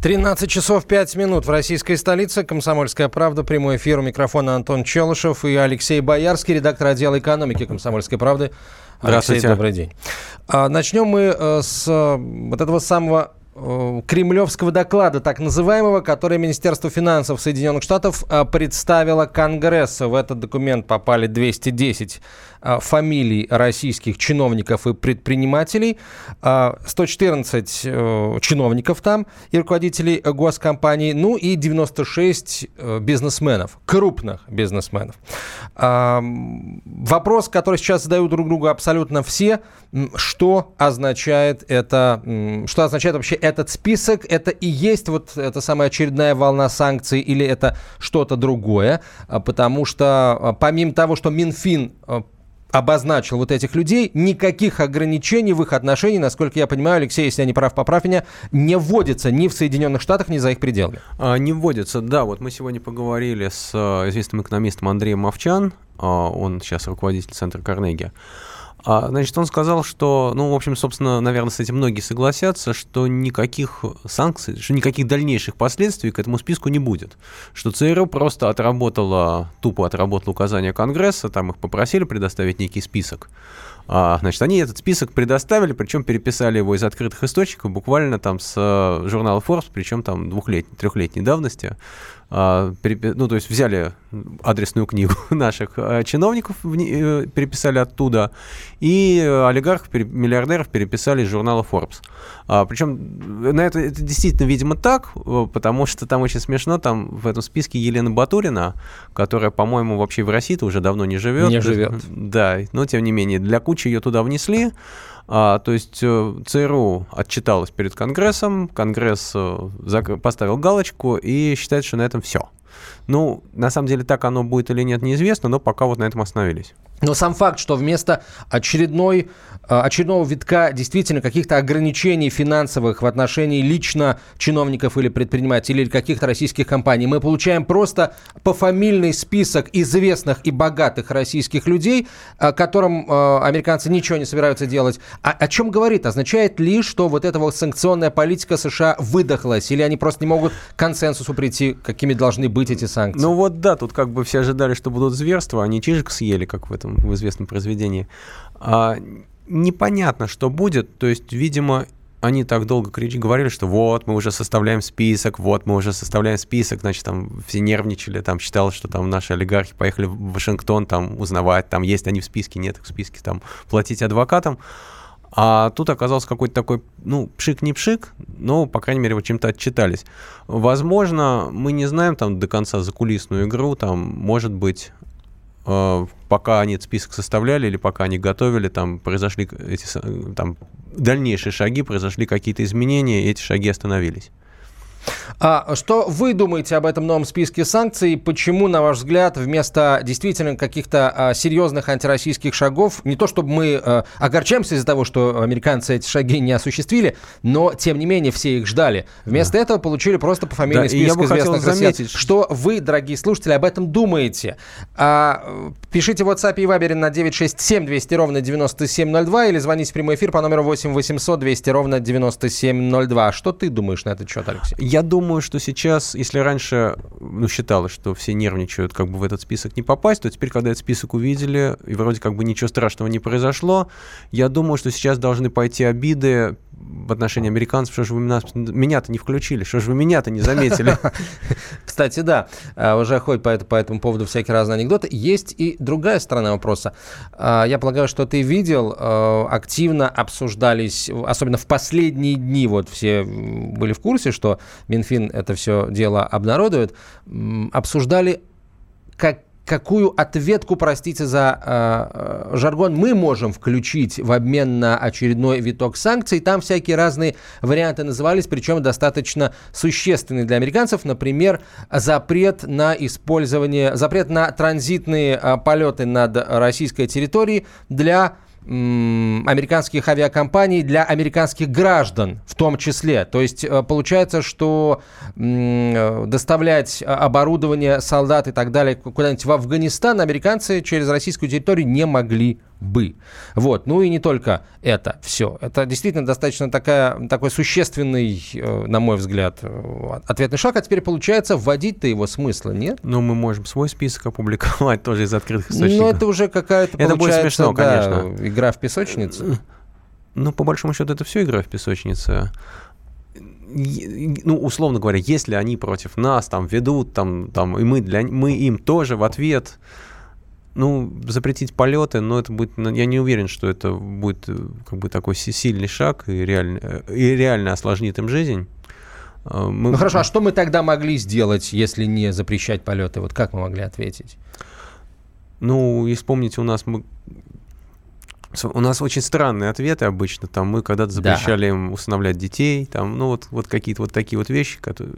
13 часов 5 минут в российской столице. Комсомольская правда. Прямой эфир. У микрофона Антон Челышев и Алексей Боярский, редактор отдела экономики Комсомольской правды. Алексей, добрый день. А, начнем мы э, с э, вот этого самого кремлевского доклада, так называемого, который Министерство финансов Соединенных Штатов э, представило Конгрессу. В этот документ попали 210 э, фамилий российских чиновников и предпринимателей, 114 чиновников там и руководителей госкомпаний, ну и 96 бизнесменов, крупных бизнесменов. Вопрос, который сейчас задают друг другу абсолютно все, что означает это, что означает вообще этот список, это и есть вот эта самая очередная волна санкций или это что-то другое, а, потому что а, помимо того, что Минфин а, обозначил вот этих людей, никаких ограничений в их отношении, насколько я понимаю, Алексей, если я не прав, поправь меня, не вводится ни в Соединенных Штатах, ни за их пределами. Не вводится, да. Вот мы сегодня поговорили с известным экономистом Андреем Мовчан, он сейчас руководитель Центра Карнеги. А, значит, он сказал, что, ну, в общем, собственно, наверное, с этим многие согласятся, что никаких санкций, что никаких дальнейших последствий к этому списку не будет. Что ЦРУ просто отработала, тупо отработала указания Конгресса, там их попросили предоставить некий список. А, значит, они этот список предоставили, причем переписали его из открытых источников, буквально там с э, журнала Forbes, причем там двухлетней, трехлетней давности. А, ну, то есть взяли адресную книгу наших а, чиновников, э, переписали оттуда, и олигархов, миллиардеров переписали из журнала Forbes. А, причем на это, это действительно, видимо, так, э, потому что там очень смешно, там в этом списке Елена Батурина, которая, по-моему, вообще в России-то уже давно не живет. Не живет. Да, но тем не менее, для кучи ее туда внесли, а, то есть э, ЦРУ отчиталась перед Конгрессом, Конгресс э, поставил галочку и считает, что на этом все. Ну, на самом деле, так оно будет или нет, неизвестно, но пока вот на этом остановились. Но сам факт, что вместо очередной, а, очередного витка действительно каких-то ограничений финансовых в отношении лично чиновников или предпринимателей или каких-то российских компаний, мы получаем просто пофамильный список известных и богатых российских людей, а, которым а, американцы ничего не собираются делать. А о чем говорит? Означает ли, что вот эта вот санкционная политика США выдохлась? Или они просто не могут к консенсусу прийти, какими должны быть эти санкции? Ну вот да, тут как бы все ожидали, что будут зверства, они чижик съели, как в этом в известном произведении. А, непонятно, что будет. То есть, видимо, они так долго кричали, говорили, что вот, мы уже составляем список, вот, мы уже составляем список, значит, там все нервничали, там считалось, что там наши олигархи поехали в Вашингтон там узнавать, там есть они в списке, нет их в списке, там платить адвокатам. А тут оказался какой-то такой, ну, пшик не пшик, но, по крайней мере, вот чем-то отчитались. Возможно, мы не знаем там до конца закулисную игру, там, может быть, пока они этот список составляли или пока они готовили, там произошли эти там, дальнейшие шаги, произошли какие-то изменения, и эти шаги остановились. А что вы думаете об этом новом списке санкций? Почему, на ваш взгляд, вместо действительно каких-то а, серьезных антироссийских шагов, не то чтобы мы а, огорчаемся из-за того, что американцы эти шаги не осуществили, но, тем не менее, все их ждали. Вместо да. этого получили просто по фамильный да, список известных заметить, Что вы, дорогие слушатели, об этом думаете? А, пишите в WhatsApp и Viber на 967 200 ровно 9702 или звоните в прямой эфир по номеру 8 800 200 ровно 9702. Что ты думаешь на этот счет, Алексей? Я думаю, что сейчас, если раньше ну, считалось, что все нервничают как бы в этот список не попасть, то теперь, когда этот список увидели, и вроде как бы ничего страшного не произошло, я думаю, что сейчас должны пойти обиды в отношении американцев, что же вы меня, меня-то не включили, что же вы меня-то не заметили. Кстати, да, а, уже ходят по, по этому поводу всякие разные анекдоты. Есть и другая сторона вопроса. А, я полагаю, что ты видел, а, активно обсуждались, особенно в последние дни, вот все были в курсе, что Минфин это все дело обнародует, обсуждали, как какую ответку, простите за э, жаргон, мы можем включить в обмен на очередной виток санкций. Там всякие разные варианты назывались, причем достаточно существенные для американцев. Например, запрет на использование, запрет на транзитные э, полеты над российской территорией для американских авиакомпаний для американских граждан в том числе. То есть э, получается, что э, доставлять оборудование, солдат и так далее куда-нибудь в Афганистан американцы через российскую территорию не могли бы. Вот. Ну и не только это все. Это действительно достаточно такая, такой существенный, э, на мой взгляд, э, ответный шаг. А теперь получается вводить-то его смысла, нет? Ну, мы можем свой список опубликовать тоже из открытых источников. Ну, это уже какая-то, это будет смешно, да, конечно. игра в песочнице. Ну, по большому счету, это все игра в песочнице ну, условно говоря, если они против нас там ведут, там, там, и мы, для, мы им тоже в ответ, ну, запретить полеты, но это будет, ну, я не уверен, что это будет э, как бы такой сильный шаг и реально, э, и реально осложнит им жизнь. А, мы... Ну хорошо, а что мы тогда могли сделать, если не запрещать полеты? Вот как мы могли ответить? Ну, и вспомните, у нас мы у нас очень странные ответы обычно. Там мы когда-то запрещали да. им усыновлять детей, там, ну вот, вот какие-то вот такие вот вещи. Которые...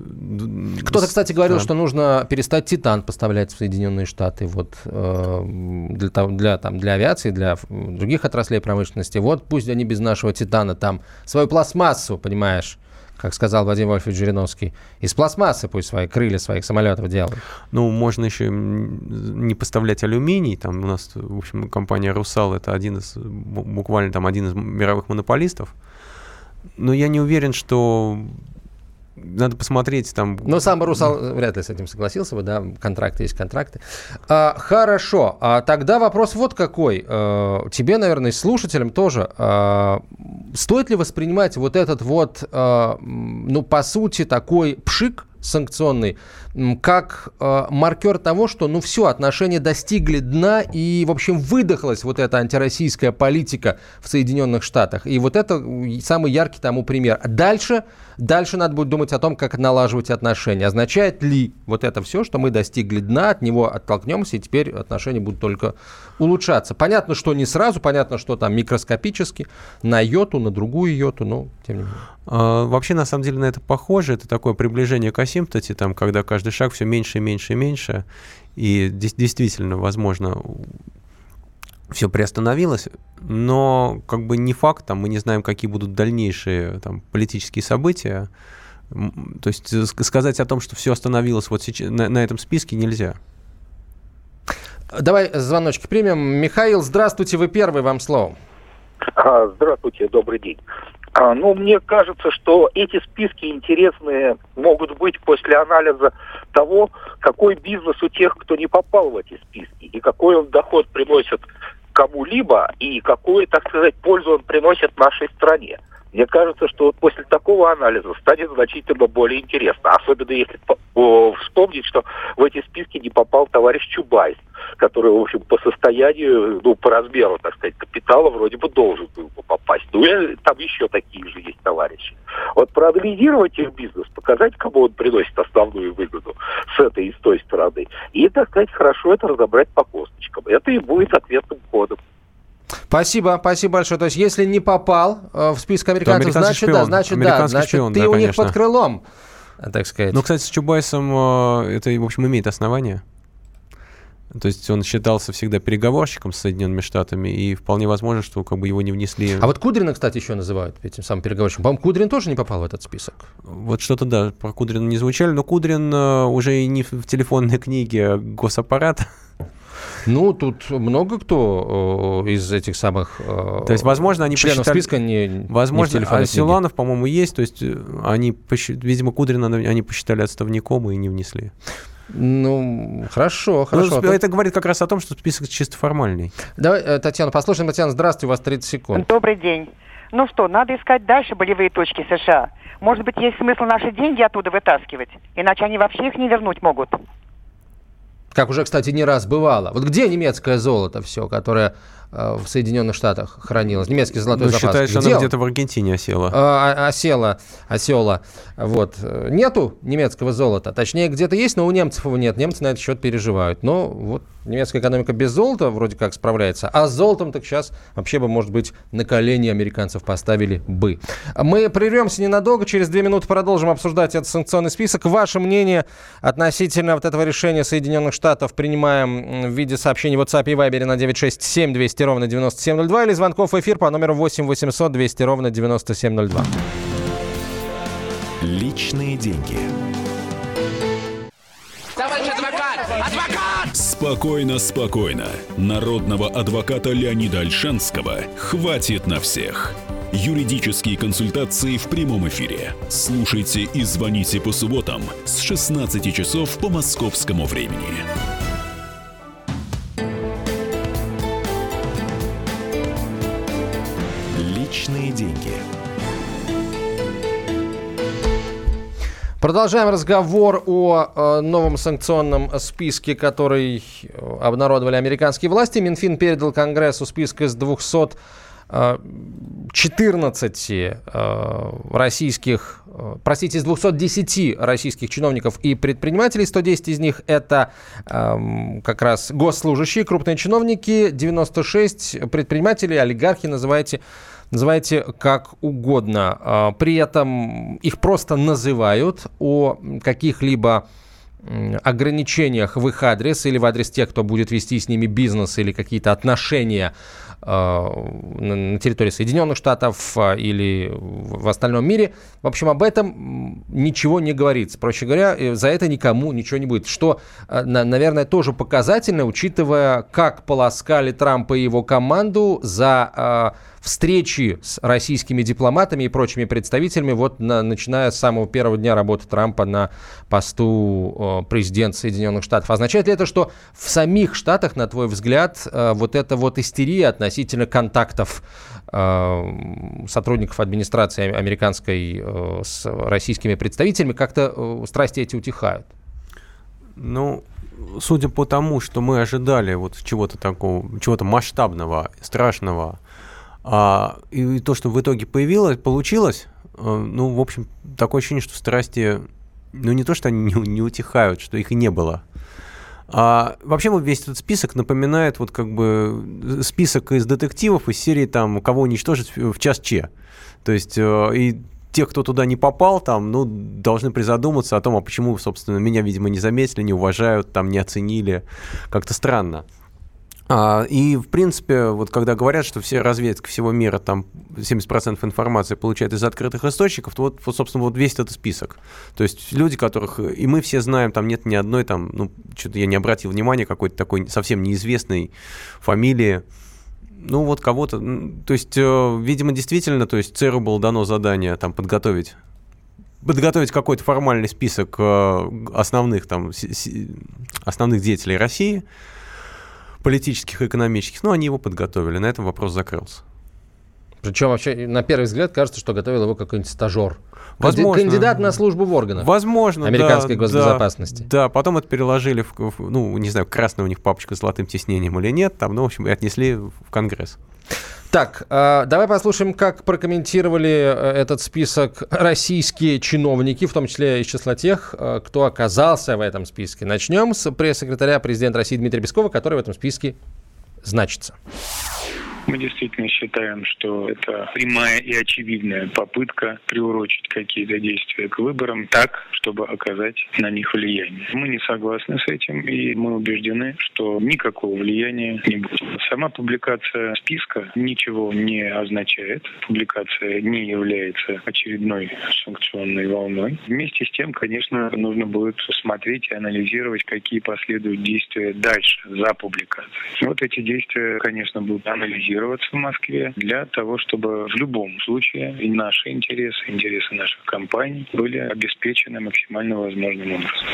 Кто-то, кстати, говорил, да. что нужно перестать титан поставлять в Соединенные Штаты вот, э, для, для, там, для авиации, для других отраслей промышленности. Вот пусть они без нашего титана там свою пластмассу, понимаешь, как сказал Вадим Вольфович Жириновский, из пластмассы пусть свои крылья своих самолетов делают. Ну, можно еще не поставлять алюминий. Там у нас, в общем, компания «Русал» — это один из, буквально там один из мировых монополистов. Но я не уверен, что надо посмотреть там. Но сам Русал вряд ли с этим согласился бы, да, контракты есть контракты. А, хорошо, а тогда вопрос вот какой. А, тебе, наверное, слушателям тоже. А, стоит ли воспринимать вот этот вот, а, ну, по сути, такой пшик санкционный, как э, маркер того, что, ну, все, отношения достигли дна, и, в общем, выдохлась вот эта антироссийская политика в Соединенных Штатах. И вот это самый яркий тому пример. Дальше, дальше надо будет думать о том, как налаживать отношения. Означает ли вот это все, что мы достигли дна, от него оттолкнемся, и теперь отношения будут только улучшаться. Понятно, что не сразу, понятно, что там микроскопически, на йоту, на другую йоту, но тем не менее. А, вообще, на самом деле, на это похоже. Это такое приближение к асимптоте, там, когда каждый шаг все меньше и меньше и меньше. И действительно, возможно, все приостановилось, но как бы не факт, там, мы не знаем, какие будут дальнейшие там, политические события. То есть сказать о том, что все остановилось вот сейчас, на, на этом списке нельзя. Давай звоночки примем. Михаил, здравствуйте, вы первый, вам слово. А, здравствуйте, добрый день. А, ну, мне кажется, что эти списки интересные могут быть после анализа того, какой бизнес у тех, кто не попал в эти списки, и какой он доход приносит кому-либо, и какую, так сказать, пользу он приносит нашей стране. Мне кажется, что вот после такого анализа станет значительно более интересно. Особенно если вспомнить, что в эти списки не попал товарищ Чубайс, который, в общем, по состоянию, ну, по размеру, так сказать, капитала вроде бы должен был бы попасть. Ну, там еще такие же есть товарищи. Вот проанализировать их бизнес, показать, кому он приносит основную выгоду с этой и с той стороны. И, так сказать, хорошо это разобрать по косточкам. Это и будет ответным кодом. Спасибо, спасибо большое. То есть, если не попал э, в список американцев, значит, шпион. да, значит, да, значит, шпион, ты да, у конечно. них под крылом, так сказать. Ну, кстати, с Чубайсом э, это, в общем, имеет основание. То есть он считался всегда переговорщиком с Соединенными Штатами, и вполне возможно, что как бы его не внесли. А вот Кудрина, кстати, еще называют этим самым переговорщиком. По-моему, Кудрин тоже не попал в этот список. Вот что-то, да, про Кудрина не звучали, но Кудрин э, уже и не в телефонной книге госаппарата. Ну, тут много кто э, из этих самых э, То есть, возможно, они членов посчитали... списка не Возможно, не а Силанов, по-моему, есть. То есть, э, они, видимо, Кудрина они посчитали отставником и не внесли. Ну, хорошо, хорошо. Ну, это говорит как раз о том, что список чисто формальный. Давай, Татьяна, послушаем. Татьяна, здравствуйте, у вас 30 секунд. Добрый день. Ну что, надо искать дальше болевые точки США. Может быть, есть смысл наши деньги оттуда вытаскивать? Иначе они вообще их не вернуть могут. Как уже, кстати, не раз бывало. Вот где немецкое золото все, которое в Соединенных Штатах хранилась. Немецкий золотой ну, запас. считаешь, что она где-то в Аргентине осела? А, осела, осела. Вот. Нету немецкого золота. Точнее, где-то есть, но у немцев его нет. Немцы на этот счет переживают. Но вот немецкая экономика без золота вроде как справляется. А с золотом так сейчас вообще бы, может быть, на колени американцев поставили бы. Мы прервемся ненадолго. Через две минуты продолжим обсуждать этот санкционный список. Ваше мнение относительно вот этого решения Соединенных Штатов принимаем в виде сообщений в WhatsApp и Viber на 967 200 200 ровно 9702 или звонков в эфир по номеру 8 800 200 ровно 9702. Личные деньги. Товарищ адвокат! Адвокат! Спокойно, спокойно. Народного адвоката Леонида Альшанского хватит на всех. Юридические консультации в прямом эфире. Слушайте и звоните по субботам с 16 часов по московскому времени. Продолжаем разговор о э, новом санкционном списке, который э, обнародовали американские власти. Минфин передал Конгрессу список из 200 14 э, э, российских, э, простите, из 210 российских чиновников и предпринимателей, 110 из них это эм, как раз госслужащие, крупные чиновники, 96 предпринимателей, олигархи, называйте, называйте как угодно. При этом их просто называют о каких-либо ограничениях в их адрес или в адрес тех, кто будет вести с ними бизнес или какие-то отношения Э, на территории Соединенных Штатов э, или в остальном мире. В общем, об этом ничего не говорится. Проще говоря, э, за это никому ничего не будет. Что, наверное, тоже показательно, учитывая, как полоскали Трампа и его команду за встречи с российскими дипломатами и прочими представителями, вот на, начиная с самого первого дня работы Трампа на посту э, президента Соединенных Штатов. Означает ли это, что в самих Штатах, на твой взгляд, э, вот эта вот истерия относительно контактов э, сотрудников администрации американской э, с российскими представителями, как-то э, страсти эти утихают? Ну, судя по тому, что мы ожидали вот чего-то такого, чего-то масштабного, страшного, а, и, то, что в итоге появилось, получилось, э, ну, в общем, такое ощущение, что страсти, ну, не то, что они не, не утихают, что их и не было. А, вообще вот весь этот список напоминает вот как бы список из детективов из серии там «Кого уничтожить в час Че». То есть э, и те, кто туда не попал, там, ну, должны призадуматься о том, а почему, собственно, меня, видимо, не заметили, не уважают, там, не оценили. Как-то странно. А, и, в принципе, вот когда говорят, что все разведка всего мира, там 70% информации получает из открытых источников, то вот, вот, собственно, вот весь этот список. То есть люди, которых и мы все знаем, там нет ни одной, там, ну, что-то я не обратил внимания, какой-то такой совсем неизвестной фамилии. Ну, вот кого-то, то есть, э, видимо, действительно, то есть ЦРУ было дано задание там подготовить подготовить какой-то формальный список э, основных там основных деятелей России, политических и экономических, но они его подготовили. На этом вопрос закрылся. Причем вообще на первый взгляд кажется, что готовил его какой-нибудь стажер. Возможно. Кандидат на службу в органах. Возможно, Американской да, госбезопасности. Да, да, потом это переложили, в, в, ну, не знаю, красная у них папочка с золотым тиснением или нет, там, ну, в общем, и отнесли в Конгресс. Так, э, давай послушаем, как прокомментировали э, этот список российские чиновники, в том числе из числа тех, э, кто оказался в этом списке. Начнем с пресс-секретаря президента России Дмитрия Пескова, который в этом списке значится. Мы действительно считаем, что это прямая и очевидная попытка приурочить какие-то действия к выборам так, чтобы оказать на них влияние. Мы не согласны с этим, и мы убеждены, что никакого влияния не будет. Сама публикация списка ничего не означает. Публикация не является очередной санкционной волной. Вместе с тем, конечно, нужно будет смотреть и анализировать, какие последуют действия дальше, за публикацией. Вот эти действия, конечно, будут анализировать базироваться в Москве для того, чтобы в любом случае и наши интересы, интересы наших компаний были обеспечены максимально возможным образом.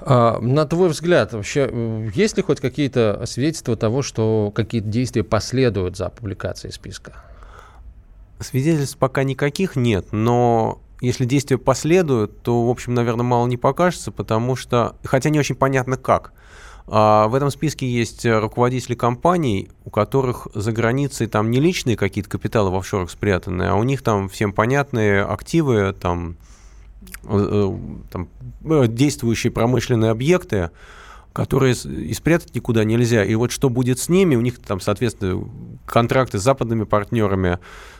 А, на твой взгляд, вообще, есть ли хоть какие-то свидетельства того, что какие-то действия последуют за публикацией списка? Свидетельств пока никаких нет, но если действия последуют, то, в общем, наверное, мало не покажется, потому что, хотя не очень понятно как. А в этом списке есть э, руководители компаний, у которых за границей там не личные какие-то капиталы в офшорах спрятаны, а у них там всем понятные активы, там, э, э, там действующие промышленные объекты, которые и спрятать никуда нельзя. И вот что будет с ними, у них там, соответственно, контракты с западными партнерами,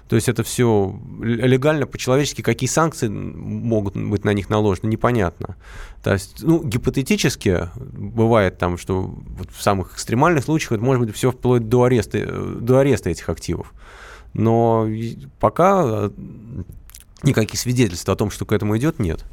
то есть это все легально, по-человечески, какие санкции могут быть на них наложены, непонятно. То есть, ну, гипотетически бывает там, что вот в самых экстремальных случаях это может быть все вплоть до ареста, до ареста этих активов. Но пока э, никаких свидетельств о том, что к этому идет, нет.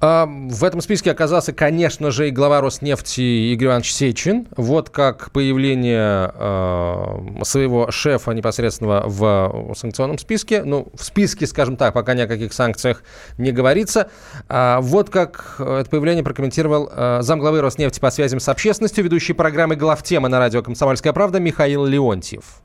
А, в этом списке оказался, конечно же, и глава Роснефти Игорь Иванович Сечин. Вот как появление э, своего шефа непосредственно в санкционном списке. Ну, в списке, скажем так, пока ни о каких санкциях не говорится. А, вот как это появление прокомментировал э, замглавы Роснефти по связям с общественностью, ведущий программы «Главтема» на радио «Комсомольская правда» Михаил Леонтьев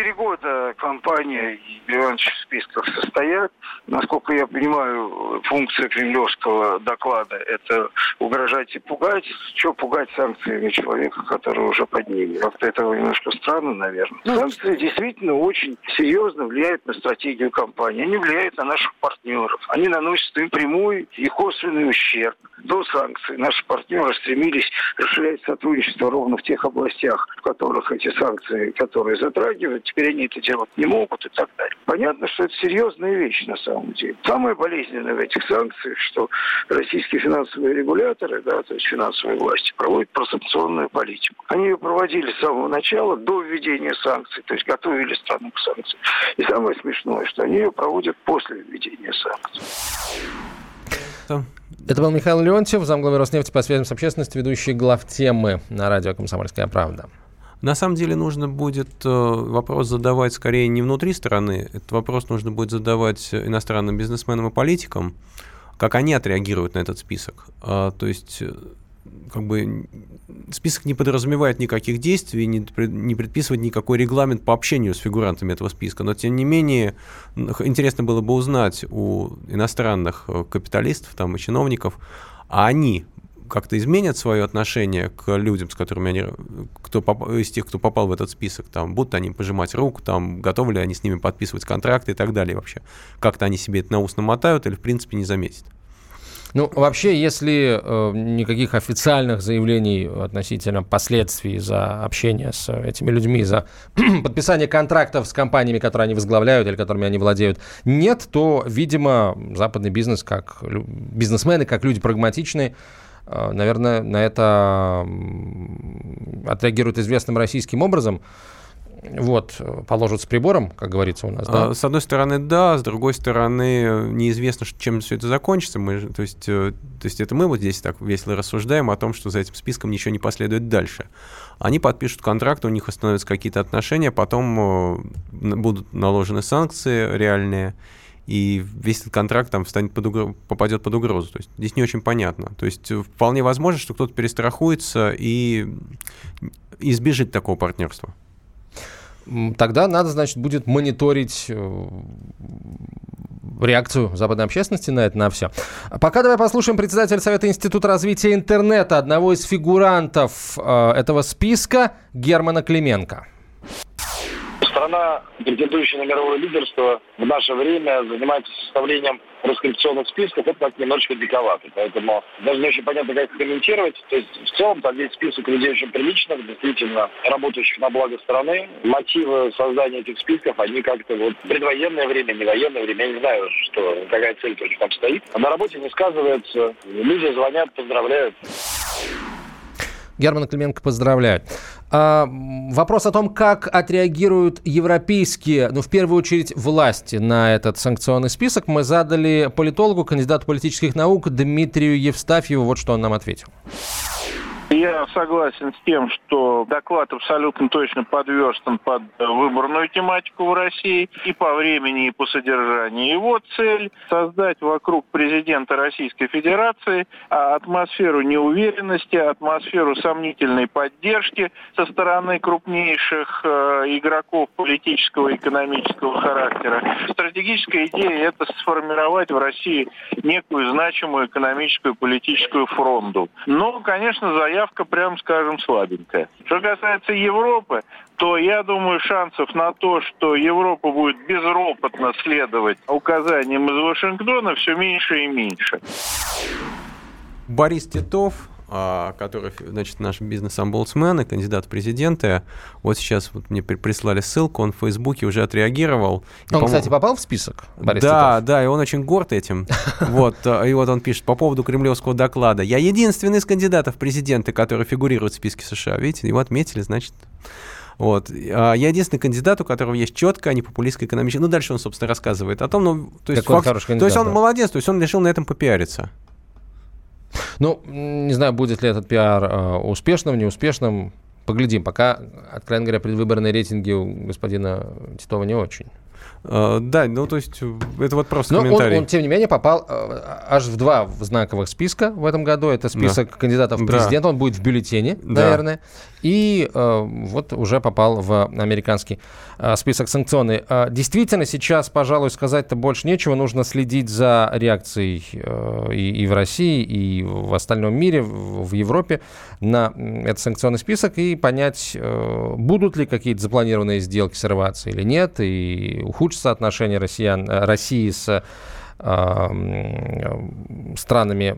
четыре года компания и Иванович списках состоят. Насколько я понимаю, функция кремлевского доклада – это угрожать и пугать. Что пугать санкциями человека, который уже под ними? Как-то это немножко странно, наверное. Ну, Санкции действительно очень серьезно влияют на стратегию компании. Они влияют на наших партнеров. Они наносят им прямой и косвенный ущерб. До санкций наши партнеры стремились расширять сотрудничество ровно в тех областях, в которых эти санкции, которые затрагивают, теперь они это делать не могут и так далее. Понятно, что это серьезная вещь на самом деле. Самое болезненное в этих санкциях, что российские финансовые регуляторы, да, то есть финансовые власти, проводят просанкционную политику. Они ее проводили с самого начала, до введения санкций, то есть готовили страну к санкциям. И самое смешное, что они ее проводят после введения санкций. Это был Михаил Леонтьев, замглавы Роснефти по связям с общественностью, ведущий глав темы на радио «Комсомольская правда». На самом деле нужно будет э, вопрос задавать скорее не внутри страны, этот вопрос нужно будет задавать иностранным бизнесменам и политикам, как они отреагируют на этот список. А, то есть э, как бы список не подразумевает никаких действий, не, не предписывает никакой регламент по общению с фигурантами этого списка. Но, тем не менее, интересно было бы узнать у иностранных э, капиталистов там, и чиновников, а они как-то изменят свое отношение к людям, с которыми они, кто из тех, кто попал в этот список, там, будут они пожимать руку, там, готовы ли они с ними подписывать контракты и так далее вообще. Как-то они себе это на ус намотают или, в принципе, не заметят. Ну, вообще, если э, никаких официальных заявлений относительно последствий за общение с этими людьми, за подписание контрактов с компаниями, которые они возглавляют или которыми они владеют, нет, то, видимо, западный бизнес, как бизнесмены, как люди прагматичные, э, наверное, на это отреагируют известным российским образом вот, положат с прибором, как говорится у нас, да? А, с одной стороны, да, с другой стороны, неизвестно, чем все это закончится. Мы, то, есть, э, то есть это мы вот здесь так весело рассуждаем о том, что за этим списком ничего не последует дальше. Они подпишут контракт, у них установятся какие-то отношения, потом э, будут наложены санкции реальные, и весь этот контракт там станет под угр... попадет под угрозу. То есть здесь не очень понятно. То есть э, вполне возможно, что кто-то перестрахуется и избежит такого партнерства тогда надо, значит, будет мониторить э, реакцию западной общественности на это, на все. Пока давай послушаем председателя Совета Института развития интернета, одного из фигурантов э, этого списка, Германа Клименко страна, претендующая на мировое лидерство, в наше время занимается составлением раскрепционных списков, это как немножечко диковато. Поэтому даже не очень понятно, как комментировать. То есть в целом там есть список людей очень приличных, действительно работающих на благо страны. Мотивы создания этих списков, они как-то вот предвоенное время, не военное время, я не знаю, что, какая цель них там стоит. А на работе не сказывается. Люди звонят, поздравляют. Герман Клименко поздравляет. А, вопрос о том, как отреагируют европейские, ну, в первую очередь, власти на этот санкционный список, мы задали политологу, кандидату политических наук Дмитрию Евстафьеву. Вот что он нам ответил. Я согласен с тем, что доклад абсолютно точно подверстан под выборную тематику в России и по времени, и по содержанию. Его цель – создать вокруг президента Российской Федерации а, атмосферу неуверенности, атмосферу сомнительной поддержки со стороны крупнейших э, игроков политического и экономического характера. Стратегическая идея – это сформировать в России некую значимую экономическую и политическую фронту. Но, конечно, заявка заявка, прям скажем, слабенькая. Что касается Европы, то я думаю, шансов на то, что Европа будет безропотно следовать указаниям из Вашингтона, все меньше и меньше. Борис Титов, который, значит, наш бизнес-омбудсмен и кандидат в президенты. Вот сейчас вот мне прислали ссылку, он в Фейсбуке уже отреагировал. И, он, кстати, попал в список, Борис Да, Титов? да, и он очень горд этим. Вот, а, и вот он пишет по поводу кремлевского доклада. Я единственный из кандидатов в президенты, который фигурирует в списке США. Видите, его отметили, значит, Вот. А я единственный кандидат, у которого есть четкая непопулистская экономическая... Ну, дальше он, собственно, рассказывает о том, ну, то есть, Какой факт- хороший то есть он да. молодец, то есть он решил на этом попиариться. Ну, не знаю, будет ли этот пиар э, успешным, неуспешным. Поглядим. Пока, откровенно говоря, предвыборные рейтинги у господина Титова не очень. Э, да, ну, то есть э, это вот просто Но он, комментарий. он, тем не менее, попал э, аж в два знаковых списка в этом году. Это список кандидатов в Да. президента. Он будет в бюллетене, Да. наверное. И э, вот уже попал в американский э, список санкционный. Э, действительно, сейчас, пожалуй, сказать-то больше нечего. Нужно следить за реакцией э, и, и в России, и в остальном мире, в, в Европе на этот санкционный список и понять, э, будут ли какие-то запланированные сделки срываться или нет, и ухудшатся отношения россиян, э, России с э, странами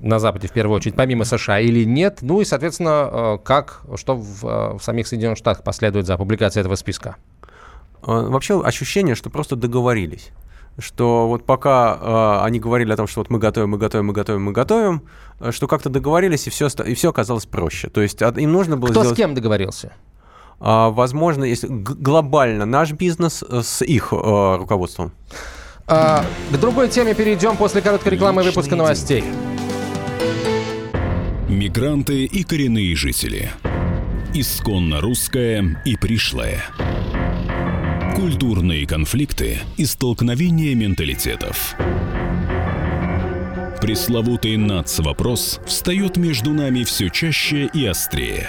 на Западе, в первую очередь, помимо США или нет. Ну и, соответственно, э, как, что в, в самих Соединенных Штатах последует за публикацией этого списка. Вообще ощущение, что просто договорились. Что вот пока э, они говорили о том, что вот мы готовим, мы готовим, мы готовим, мы готовим, что как-то договорились, и все, и все оказалось проще. То есть от- им нужно было Кто сделать... с кем договорился? А, возможно, если глобально наш бизнес э, с их э, руководством. А, к другой теме перейдем после короткой рекламы и выпуска новостей. Мигранты и коренные жители. Исконно русское и пришлое. Культурные конфликты и столкновения менталитетов. Пресловутый НАЦ-вопрос встает между нами все чаще и острее.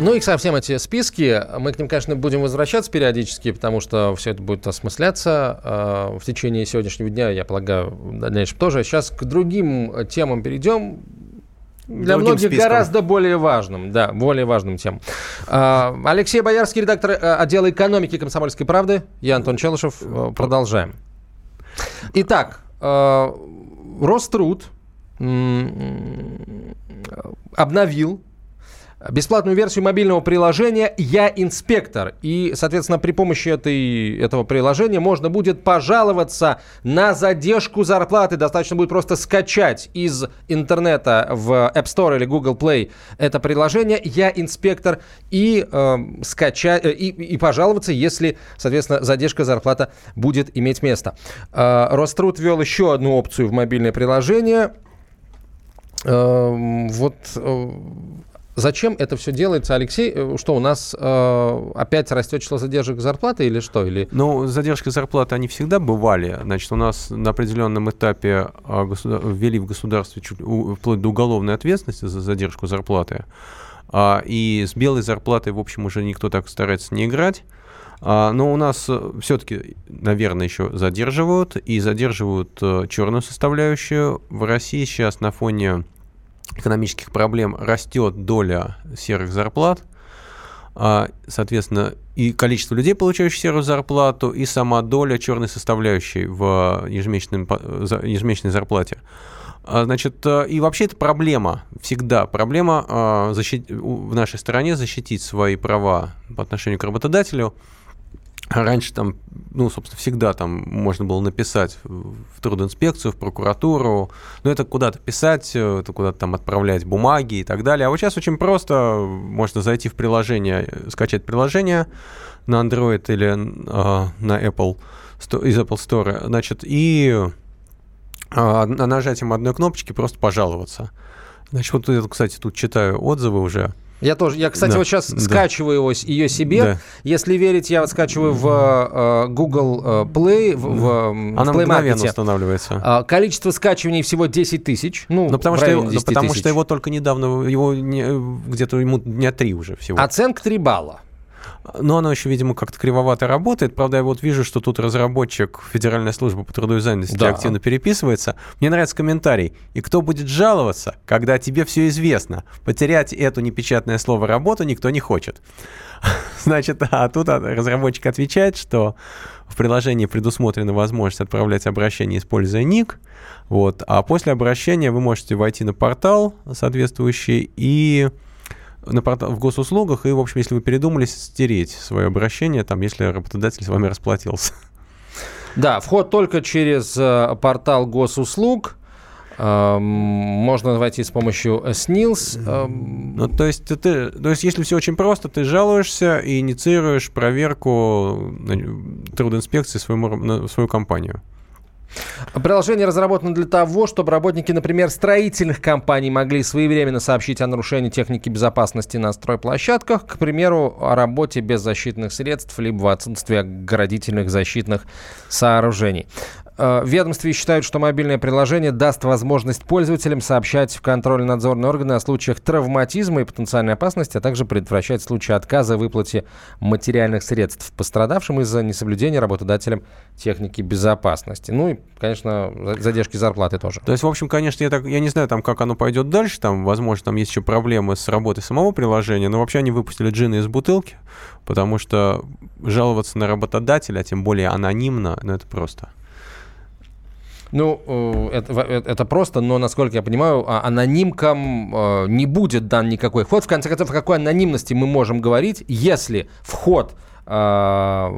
Ну и совсем эти списки, мы к ним, конечно, будем возвращаться периодически, потому что все это будет осмысляться э, в течение сегодняшнего дня, я полагаю, в дальнейшем тоже. Сейчас к другим темам перейдем. Для Другим многих спискам. гораздо более важным, да, более важным темам. А, Алексей Боярский, редактор э, отдела экономики «Комсомольской правды». Я Антон Челышев. Э, Продолжаем. Итак, э, Роструд обновил бесплатную версию мобильного приложения «Я инспектор». И, соответственно, при помощи этой, этого приложения можно будет пожаловаться на задержку зарплаты. Достаточно будет просто скачать из интернета в App Store или Google Play это приложение «Я инспектор» и, э, скачать, и, и пожаловаться, если, соответственно, задержка зарплата будет иметь место. Э, Роструд ввел еще одну опцию в мобильное приложение. Эм, Вот э, Зачем это все делается, Алексей? Э, Что у нас э, опять растет число задержек зарплаты или что? Или Ну, задержки зарплаты, они всегда бывали. Значит, у нас на определенном этапе а, государ- ввели в государстве чуть, вплоть до уголовной ответственности за задержку зарплаты. А, и с белой зарплатой, в общем, уже никто так старается не играть. А, но у нас все-таки, наверное, еще задерживают. И задерживают черную составляющую. В России сейчас на фоне экономических проблем растет доля серых зарплат. А, Соответственно, и количество людей, получающих серую зарплату, и сама доля черной составляющей в ежемесячной зарплате. А, Значит, э, и вообще это проблема, всегда проблема а, защит- в нашей стране защитить свои права по отношению к работодателю. А Раньше там, ну, собственно, всегда там можно было написать в трудинспекцию, в прокуратуру, но это куда-то писать, э, это куда-то там отправлять бумаги и так далее. А вот сейчас очень просто, можно зайти в приложение, э, скачать приложение на Android или э, на Apple, из Apple Store, значит, и на нажатием одной кнопочки просто пожаловаться. Значит, вот я, кстати, тут читаю отзывы уже. Я тоже, я, кстати, Да, вот сейчас да. скачиваю ее себе. Да. Если верить, я вот скачиваю в э, Google э, Play, в, в, в Она Play мгновенно Market. устанавливается. А, Количество скачиваний всего 10 тысяч. Ну, Ну, потому, в что, его, ну, 10 потому что его только недавно, его не- где-то ему дня три уже всего. Оценка 3 балла. Но оно еще, видимо, как-то кривовато работает. Правда, я вот вижу, что тут разработчик Федеральной службы по труду и занятости да. активно переписывается. Мне нравится комментарий. И кто будет жаловаться, когда тебе все известно? Потерять эту непечатное слово «работу» никто не хочет. Значит, а тут разработчик отвечает, что в приложении предусмотрена возможность отправлять обращение, используя ник. Вот, а после обращения вы можете войти на портал соответствующий и на портал, в госуслугах, и, в общем, если вы передумали, стереть свое обращение, там, если работодатель с вами расплатился. Да, вход только через э, портал госуслуг. Эм, можно войти с помощью СНИЛС. Эм. Ну, то есть, ты, то есть, если все очень просто, ты жалуешься и инициируешь проверку трудоинспекции своему, в свою компанию. Приложение разработано для того, чтобы работники, например, строительных компаний могли своевременно сообщить о нарушении техники безопасности на стройплощадках, к примеру, о работе без защитных средств, либо в отсутствии оградительных защитных сооружений. Э, ведомстве считают, что мобильное приложение даст возможность пользователям сообщать в контрольно-надзорные органы о случаях травматизма и потенциальной опасности, а также предотвращать случаи отказа в выплате материальных средств пострадавшим из-за несоблюдения работодателем техники безопасности. Ну и, конечно, задержки зарплаты тоже. То есть, в общем, конечно, я, так, я не знаю, там, как оно пойдет дальше, там, возможно, там есть еще проблемы с работой самого приложения, но вообще они выпустили джины из бутылки, потому что жаловаться на работодателя, а тем более анонимно, ну это просто. Ну, э, это, это просто, но, насколько я понимаю, а, анонимкам э, не будет дан никакой вход. В конце концов, о какой анонимности мы можем говорить, если вход э,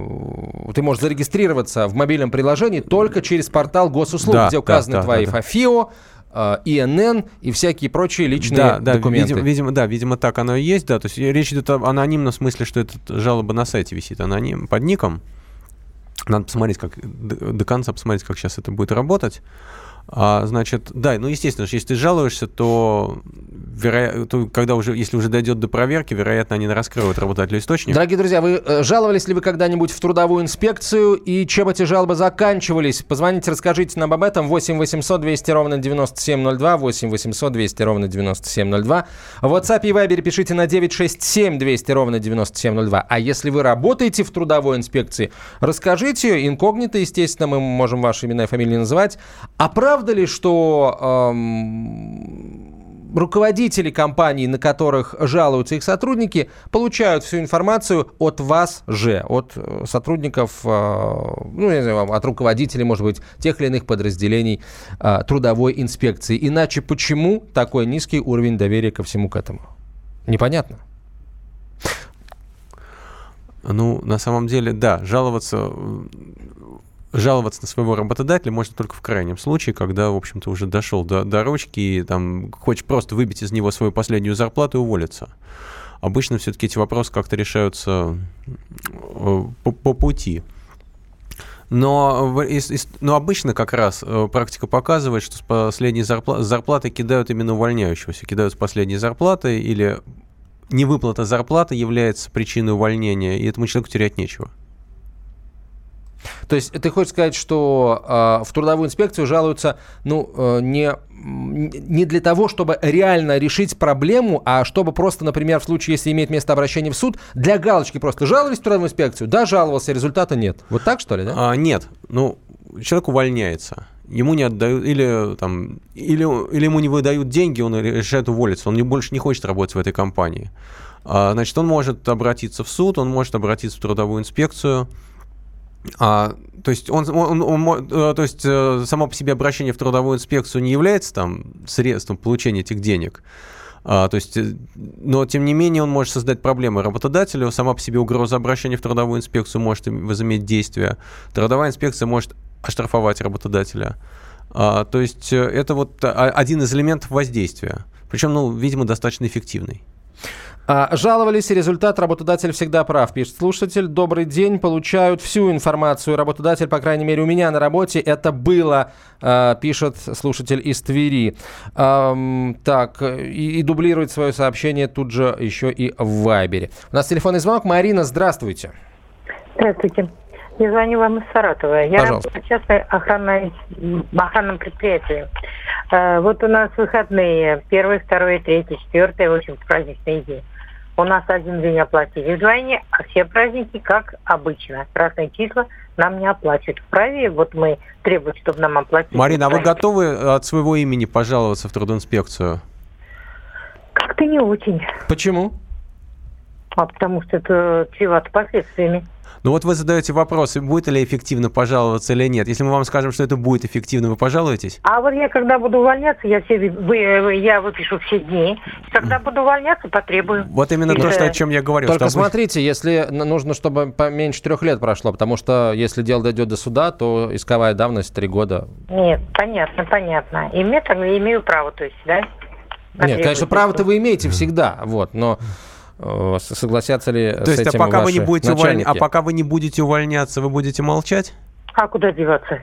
ты можешь зарегистрироваться в мобильном приложении только через портал госуслуг, да, где указаны да, твои да, ФАФИО, ИНН и всякие прочие личные да, да, документы. Видимо, видимо, да, видимо, так оно и есть, да. То есть речь идет о анонимном смысле, что это жалоба на сайте висит аноним под ником. Надо посмотреть, как до, конца посмотреть, как сейчас это будет работать. А, значит, да, ну, естественно, если ты жалуешься, то, веро... то когда уже, если уже дойдет до проверки, вероятно, они раскроют работодателю источник. Дорогие друзья, вы э, жаловались ли вы когда-нибудь в трудовую инспекцию и чем эти жалобы заканчивались? Позвоните, расскажите нам об этом. 8 800 200 ровно 9702, 8 800 200 ровно 9702. В WhatsApp и Viber пишите на 967 200 ровно 9702. А если вы работаете в трудовой инспекции, расскажите, инкогнито, естественно, мы можем ваши имена и фамилии называть, а правда правда ли, что эм, руководители компаний, на которых жалуются их сотрудники, получают всю информацию от вас же, от э, сотрудников, э, ну, не знаю, от руководителей, может быть, тех или иных подразделений э, трудовой инспекции. Иначе почему такой низкий уровень доверия ко всему к этому? Непонятно. Ну, на самом деле, да, жаловаться жаловаться на своего работодателя можно только в крайнем случае, когда, в общем-то, уже дошел до, до ручки и там хочешь просто выбить из него свою последнюю зарплату и уволиться. Обычно все-таки эти вопросы как-то решаются э, по, по пути. Но, но обычно как раз э, практика показывает, что с последней зарплаты, зарплаты кидают именно увольняющегося, кидают с последней зарплаты или невыплата зарплаты является причиной увольнения, и этому человеку терять нечего. То есть ты хочешь сказать, что э, в трудовую инспекцию жалуются, ну, э, не, не для того, чтобы реально решить проблему, а чтобы просто, например, в случае, если имеет место обращение в суд, для галочки просто жаловались в трудовую инспекцию, да, жаловался, результата нет. Вот так, что ли, да? А, нет, ну, человек увольняется ему не отдают, или, там, или, или ему не выдают деньги, он решает уволиться, он не, больше не хочет работать в этой компании. А, значит, он может обратиться в суд, он может обратиться в трудовую инспекцию, а, то есть, он, он, он, он, э, то есть э, само по себе обращение в трудовую инспекцию не является там средством получения этих денег. А, то есть, э, но тем не менее он может создать проблемы работодателю. Сама по себе угроза обращения в трудовую инспекцию может возыметь действие. Трудовая инспекция может оштрафовать работодателя. А, то есть это вот один из элементов воздействия. Причем, ну, видимо, достаточно эффективный. А, жаловались, и результат работодатель всегда прав, пишет слушатель. Добрый день, получают всю информацию. Работодатель, по крайней мере, у меня на работе это было, а, пишет слушатель из Твери. Так, и, и дублирует свое сообщение тут же еще и в Вайбере. У нас телефонный звонок. Марина, здравствуйте. Здравствуйте. Я звоню вам из Саратова. Я Пожалуйста. работаю в частной охранной, охранном предприятии. А, вот у нас выходные. Первый, второй, третий, четвертый, в общем, праздничные дни. У нас один день оплатили вдвойне, а все праздники, как обычно. Красные числа нам не оплачивают. Вправе вот мы требуем, чтобы нам оплатили. Марина, а вы готовы от своего имени пожаловаться в трудинспекцию? Как-то не очень. Почему? А потому что это чревато последствиями. Ну вот вы задаете вопрос, будет ли эффективно пожаловаться или нет. Если мы вам скажем, что это будет эффективно, вы пожалуетесь? А вот я когда буду увольняться, я все вы, я выпишу все дни. Когда буду увольняться, потребую. Вот именно то, что, о чем я говорю. Только что смотрите, если нужно, чтобы поменьше трех лет прошло, потому что если дело дойдет до суда, то исковая давность три года. Нет, понятно, понятно. И мне тогда имею право, то есть, да? Нет, конечно, право-то вы имеете всегда, вот, но согласятся ли То с есть, а этим а пока вы не будете уволь... А пока вы не будете увольняться, вы будете молчать? А куда деваться?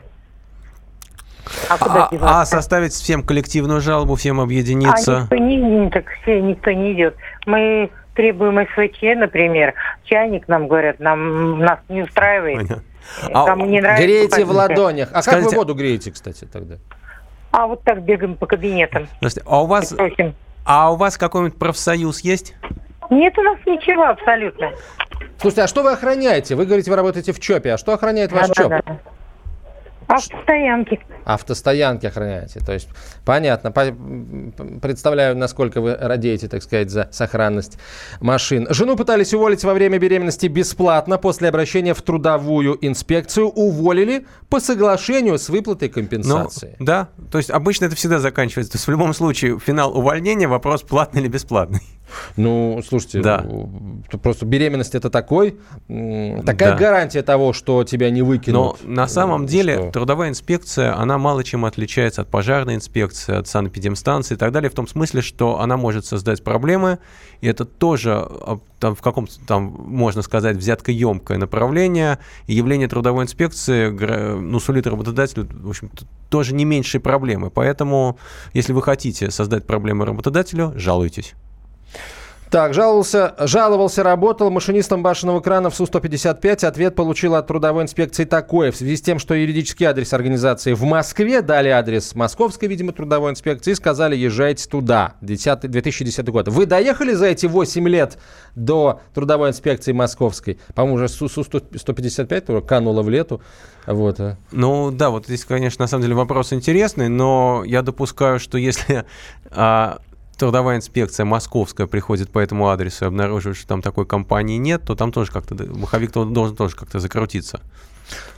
А, куда а, деваться? а составить всем коллективную жалобу, всем объединиться? А никто не, так все, никто не идет. Мы требуем СВЧ, например. Чайник нам говорят, нам нас не устраивает. Понятно. А, не нравится. Греете в ладонях. А Скажите, как вы воду греете, кстати, тогда? А вот так бегаем по кабинетам. А у вас, а у вас какой-нибудь профсоюз есть? Нет у нас ничего абсолютно. Слушайте, а что вы охраняете? Вы говорите, вы работаете в ЧОПе. А что охраняет ваш да, ЧОП? Да, да. Автостоянки. Автостоянки охраняете. То есть, понятно. По, представляю, насколько вы радеете, так сказать, за сохранность машин. Жену пытались уволить во время беременности бесплатно. После обращения в трудовую инспекцию уволили по соглашению с выплатой компенсации. Ну, да. То есть, обычно это всегда заканчивается. То есть, в любом случае, финал увольнения, вопрос платный или бесплатный. Ну, слушайте, да. просто беременность это такой, такая да. гарантия того, что тебя не выкинут. Но на самом деле что? трудовая инспекция, она мало чем отличается от пожарной инспекции, от санэпидемстанции и так далее, в том смысле, что она может создать проблемы, и это тоже а, там, в каком-то, там, можно сказать, взяткоемкое направление, и явление трудовой инспекции ну, сулит работодателю, в общем тоже не меньшие проблемы. Поэтому, если вы хотите создать проблемы работодателю, жалуйтесь. Так, жаловался, жаловался, работал машинистом башенного крана в Су-155. Ответ получил от трудовой инспекции такой. В связи с тем, что юридический адрес организации в Москве, дали адрес московской, видимо, трудовой инспекции сказали, езжайте туда. 10, 2010 год. Вы доехали за эти 8 лет до трудовой инспекции московской? По-моему, уже Су-155 кануло в лету. Вот. А. Ну да, вот здесь, конечно, на самом деле вопрос интересный, но я допускаю, что если а, трудовая инспекция московская приходит по этому адресу и обнаруживает, что там такой компании нет, то там тоже как-то маховик должен тоже как-то закрутиться.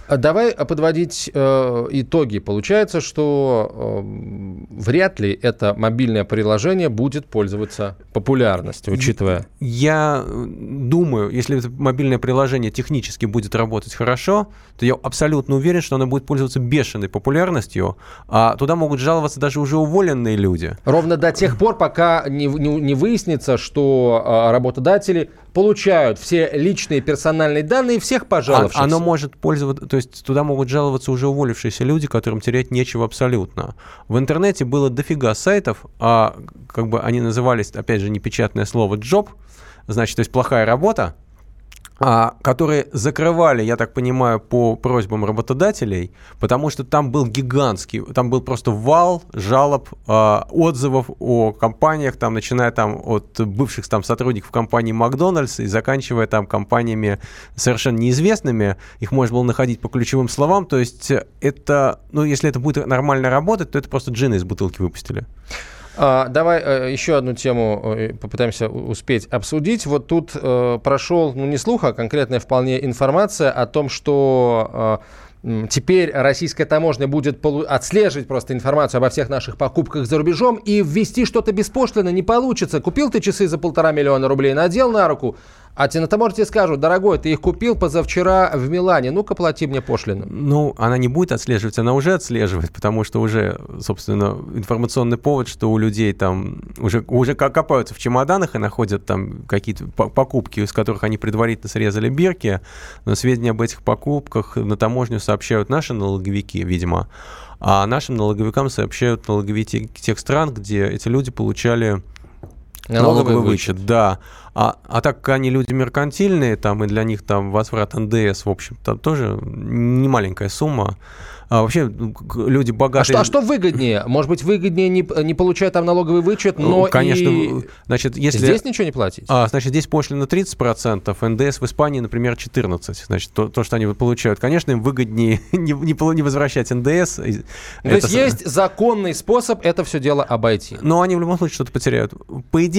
А давай подводить э, итоги. Получается, что э, вряд ли это мобильное приложение будет пользоваться популярностью, учитывая. Я думаю, если это мобильное приложение технически будет работать хорошо, то я абсолютно уверен, что оно будет пользоваться бешеной популярностью, а туда могут жаловаться даже уже уволенные люди. Ровно до тех пор, пока не, не, не выяснится, что э, работодатели получают все личные персональные данные всех пожаловавшихся. Оно может пользоваться, то есть туда могут жаловаться уже уволившиеся люди, которым терять нечего абсолютно. В интернете было дофига сайтов, а как бы они назывались, опять же, непечатное слово «джоб», значит, то есть плохая работа, а, которые закрывали, я так понимаю, по просьбам работодателей, потому что там был гигантский, там был просто вал жалоб, а, отзывов о компаниях, там, начиная там от бывших там сотрудников компании Макдональдс и заканчивая там компаниями совершенно неизвестными, их можно было находить по ключевым словам, то есть это, ну, если это будет нормально работать, то это просто джины из бутылки выпустили. А, давай э, еще одну тему э, попытаемся успеть обсудить. Вот тут э, прошел, ну не слух, а конкретная вполне информация о том, что Теперь российская таможня будет отслеживать просто информацию обо всех наших покупках за рубежом и ввести что-то беспошлино не получится. Купил ты часы за полтора миллиона рублей, надел на руку, а тебе на тебе скажут, дорогой, ты их купил позавчера в Милане, ну-ка плати мне пошлину. Ну, она не будет отслеживать, она уже отслеживает, потому что уже, собственно, информационный повод, что у людей там уже, уже копаются в чемоданах и находят там какие-то покупки, из которых они предварительно срезали бирки, но сведения об этих покупках на таможню сообщают наши налоговики, видимо, а нашим налоговикам сообщают налоговики тех стран, где эти люди получали Налоговый, вычет, да. А, а так как они люди меркантильные, там, и для них там возврат НДС, в общем, там тоже не маленькая сумма. А вообще люди богатые... А что, а что выгоднее? Может быть, выгоднее не, не получать там налоговый вычет, но Конечно, и... значит, если... Здесь ничего не платить? А, значит, здесь пошлина 30%, НДС в Испании, например, 14%. Значит, то, то что они получают. Конечно, им выгоднее не, не, не возвращать НДС. То это... есть есть законный способ это все дело обойти? Но они в любом случае что-то потеряют. По идее,